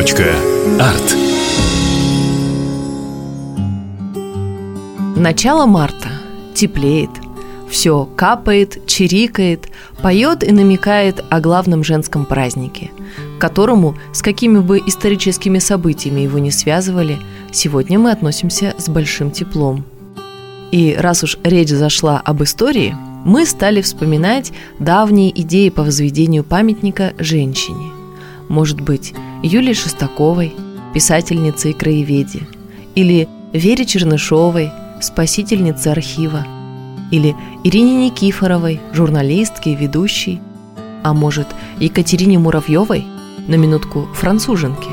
Арт. Начало марта. Теплеет. Все капает, чирикает, поет и намекает о главном женском празднике, которому, с какими бы историческими событиями его не связывали, сегодня мы относимся с большим теплом. И раз уж речь зашла об истории, мы стали вспоминать давние идеи по возведению памятника женщине. Может быть, Юлии Шестаковой, писательнице и краеведе, или Вере Чернышовой, спасительнице архива, или Ирине Никифоровой, журналистке и ведущей, а может, Екатерине Муравьевой, на минутку француженке,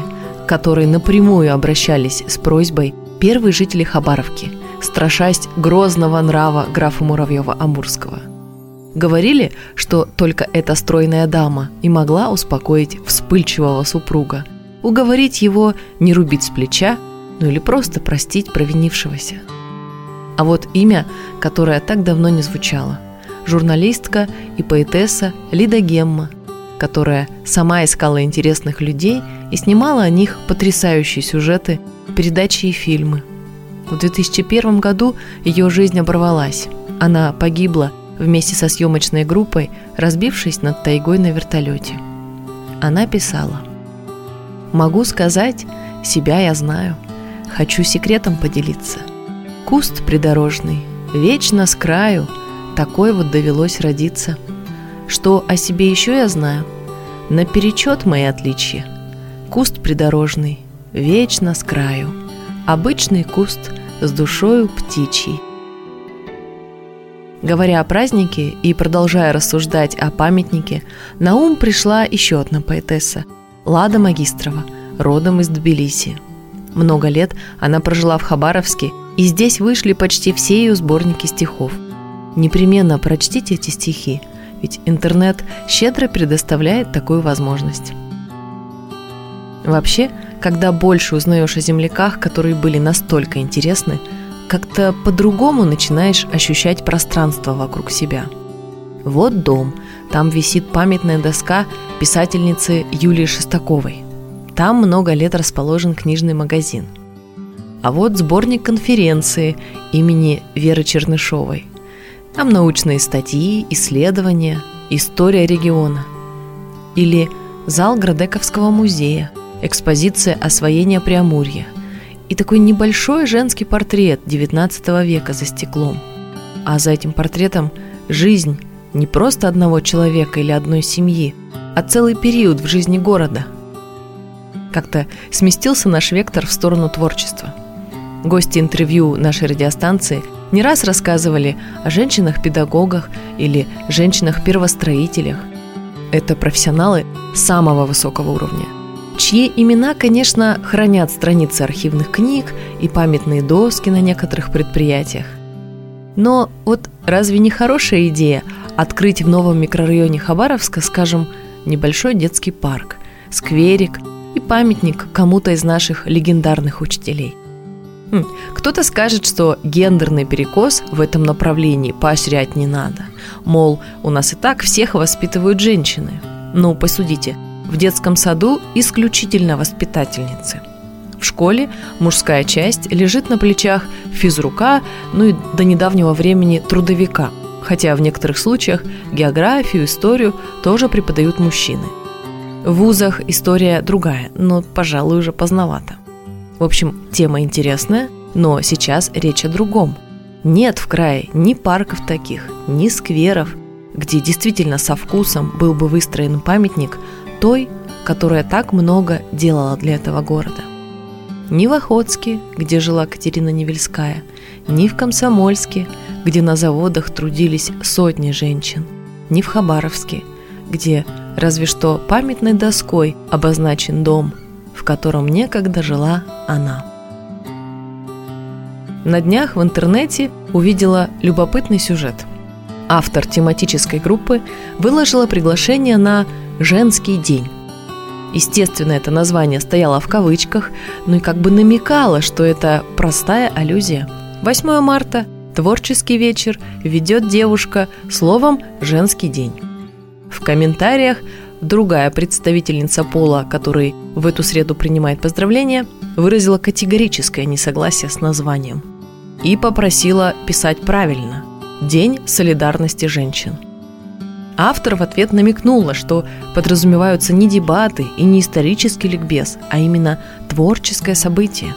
которые напрямую обращались с просьбой первые жители Хабаровки, страшась грозного нрава графа Муравьева-Амурского. Говорили, что только эта стройная дама и могла успокоить вспыльчивого супруга, уговорить его не рубить с плеча, ну или просто простить провинившегося. А вот имя, которое так давно не звучало. Журналистка и поэтесса Лида Гемма, которая сама искала интересных людей и снимала о них потрясающие сюжеты, передачи и фильмы. В 2001 году ее жизнь оборвалась. Она погибла вместе со съемочной группой, разбившись над тайгой на вертолете. Она писала «Могу сказать, себя я знаю, хочу секретом поделиться. Куст придорожный, вечно с краю, такой вот довелось родиться. Что о себе еще я знаю? Наперечет мои отличия. Куст придорожный, вечно с краю, обычный куст с душою птичьей. Говоря о празднике и продолжая рассуждать о памятнике, на ум пришла еще одна поэтесса – Лада Магистрова, родом из Тбилиси. Много лет она прожила в Хабаровске, и здесь вышли почти все ее сборники стихов. Непременно прочтите эти стихи, ведь интернет щедро предоставляет такую возможность. Вообще, когда больше узнаешь о земляках, которые были настолько интересны – как-то по-другому начинаешь ощущать пространство вокруг себя. Вот дом, там висит памятная доска писательницы Юлии Шестаковой. Там много лет расположен книжный магазин. А вот сборник конференции имени Веры Чернышовой. Там научные статьи, исследования, история региона. Или зал Градековского музея, экспозиция освоения Преамурья – и такой небольшой женский портрет XIX века за стеклом. А за этим портретом жизнь не просто одного человека или одной семьи, а целый период в жизни города. Как-то сместился наш вектор в сторону творчества. Гости интервью нашей радиостанции не раз рассказывали о женщинах-педагогах или женщинах-первостроителях. Это профессионалы самого высокого уровня – чьи имена, конечно, хранят страницы архивных книг и памятные доски на некоторых предприятиях. Но вот разве не хорошая идея открыть в новом микрорайоне Хабаровска, скажем, небольшой детский парк, скверик и памятник кому-то из наших легендарных учителей? Хм, кто-то скажет, что гендерный перекос в этом направлении поощрять не надо. Мол, у нас и так всех воспитывают женщины. Ну, посудите – в детском саду исключительно воспитательницы. В школе мужская часть лежит на плечах физрука, ну и до недавнего времени трудовика, хотя в некоторых случаях географию, историю тоже преподают мужчины. В вузах история другая, но, пожалуй, уже поздновато. В общем, тема интересная, но сейчас речь о другом. Нет в крае ни парков таких, ни скверов, где действительно со вкусом был бы выстроен памятник той, которая так много делала для этого города. Ни в Охотске, где жила Катерина Невельская, ни в Комсомольске, где на заводах трудились сотни женщин, ни в Хабаровске, где разве что памятной доской обозначен дом, в котором некогда жила она. На днях в интернете увидела любопытный сюжет. Автор тематической группы выложила приглашение на «Женский день». Естественно, это название стояло в кавычках, ну и как бы намекало, что это простая аллюзия. 8 марта, творческий вечер, ведет девушка, словом «женский день». В комментариях другая представительница пола, который в эту среду принимает поздравления, выразила категорическое несогласие с названием и попросила писать правильно – День солидарности женщин. Автор в ответ намекнула, что подразумеваются не дебаты и не исторический ликбез, а именно творческое событие.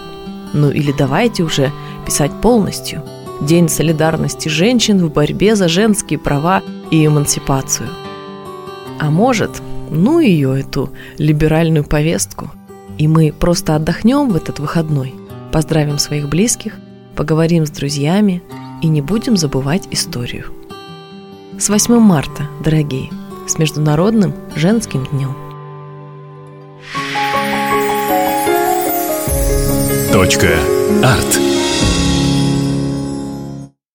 Ну или давайте уже писать полностью. День солидарности женщин в борьбе за женские права и эмансипацию. А может, ну ее, эту либеральную повестку, и мы просто отдохнем в этот выходной, поздравим своих близких, поговорим с друзьями и не будем забывать историю. С 8 марта, дорогие, с Международным женским днем. Точка. Арт.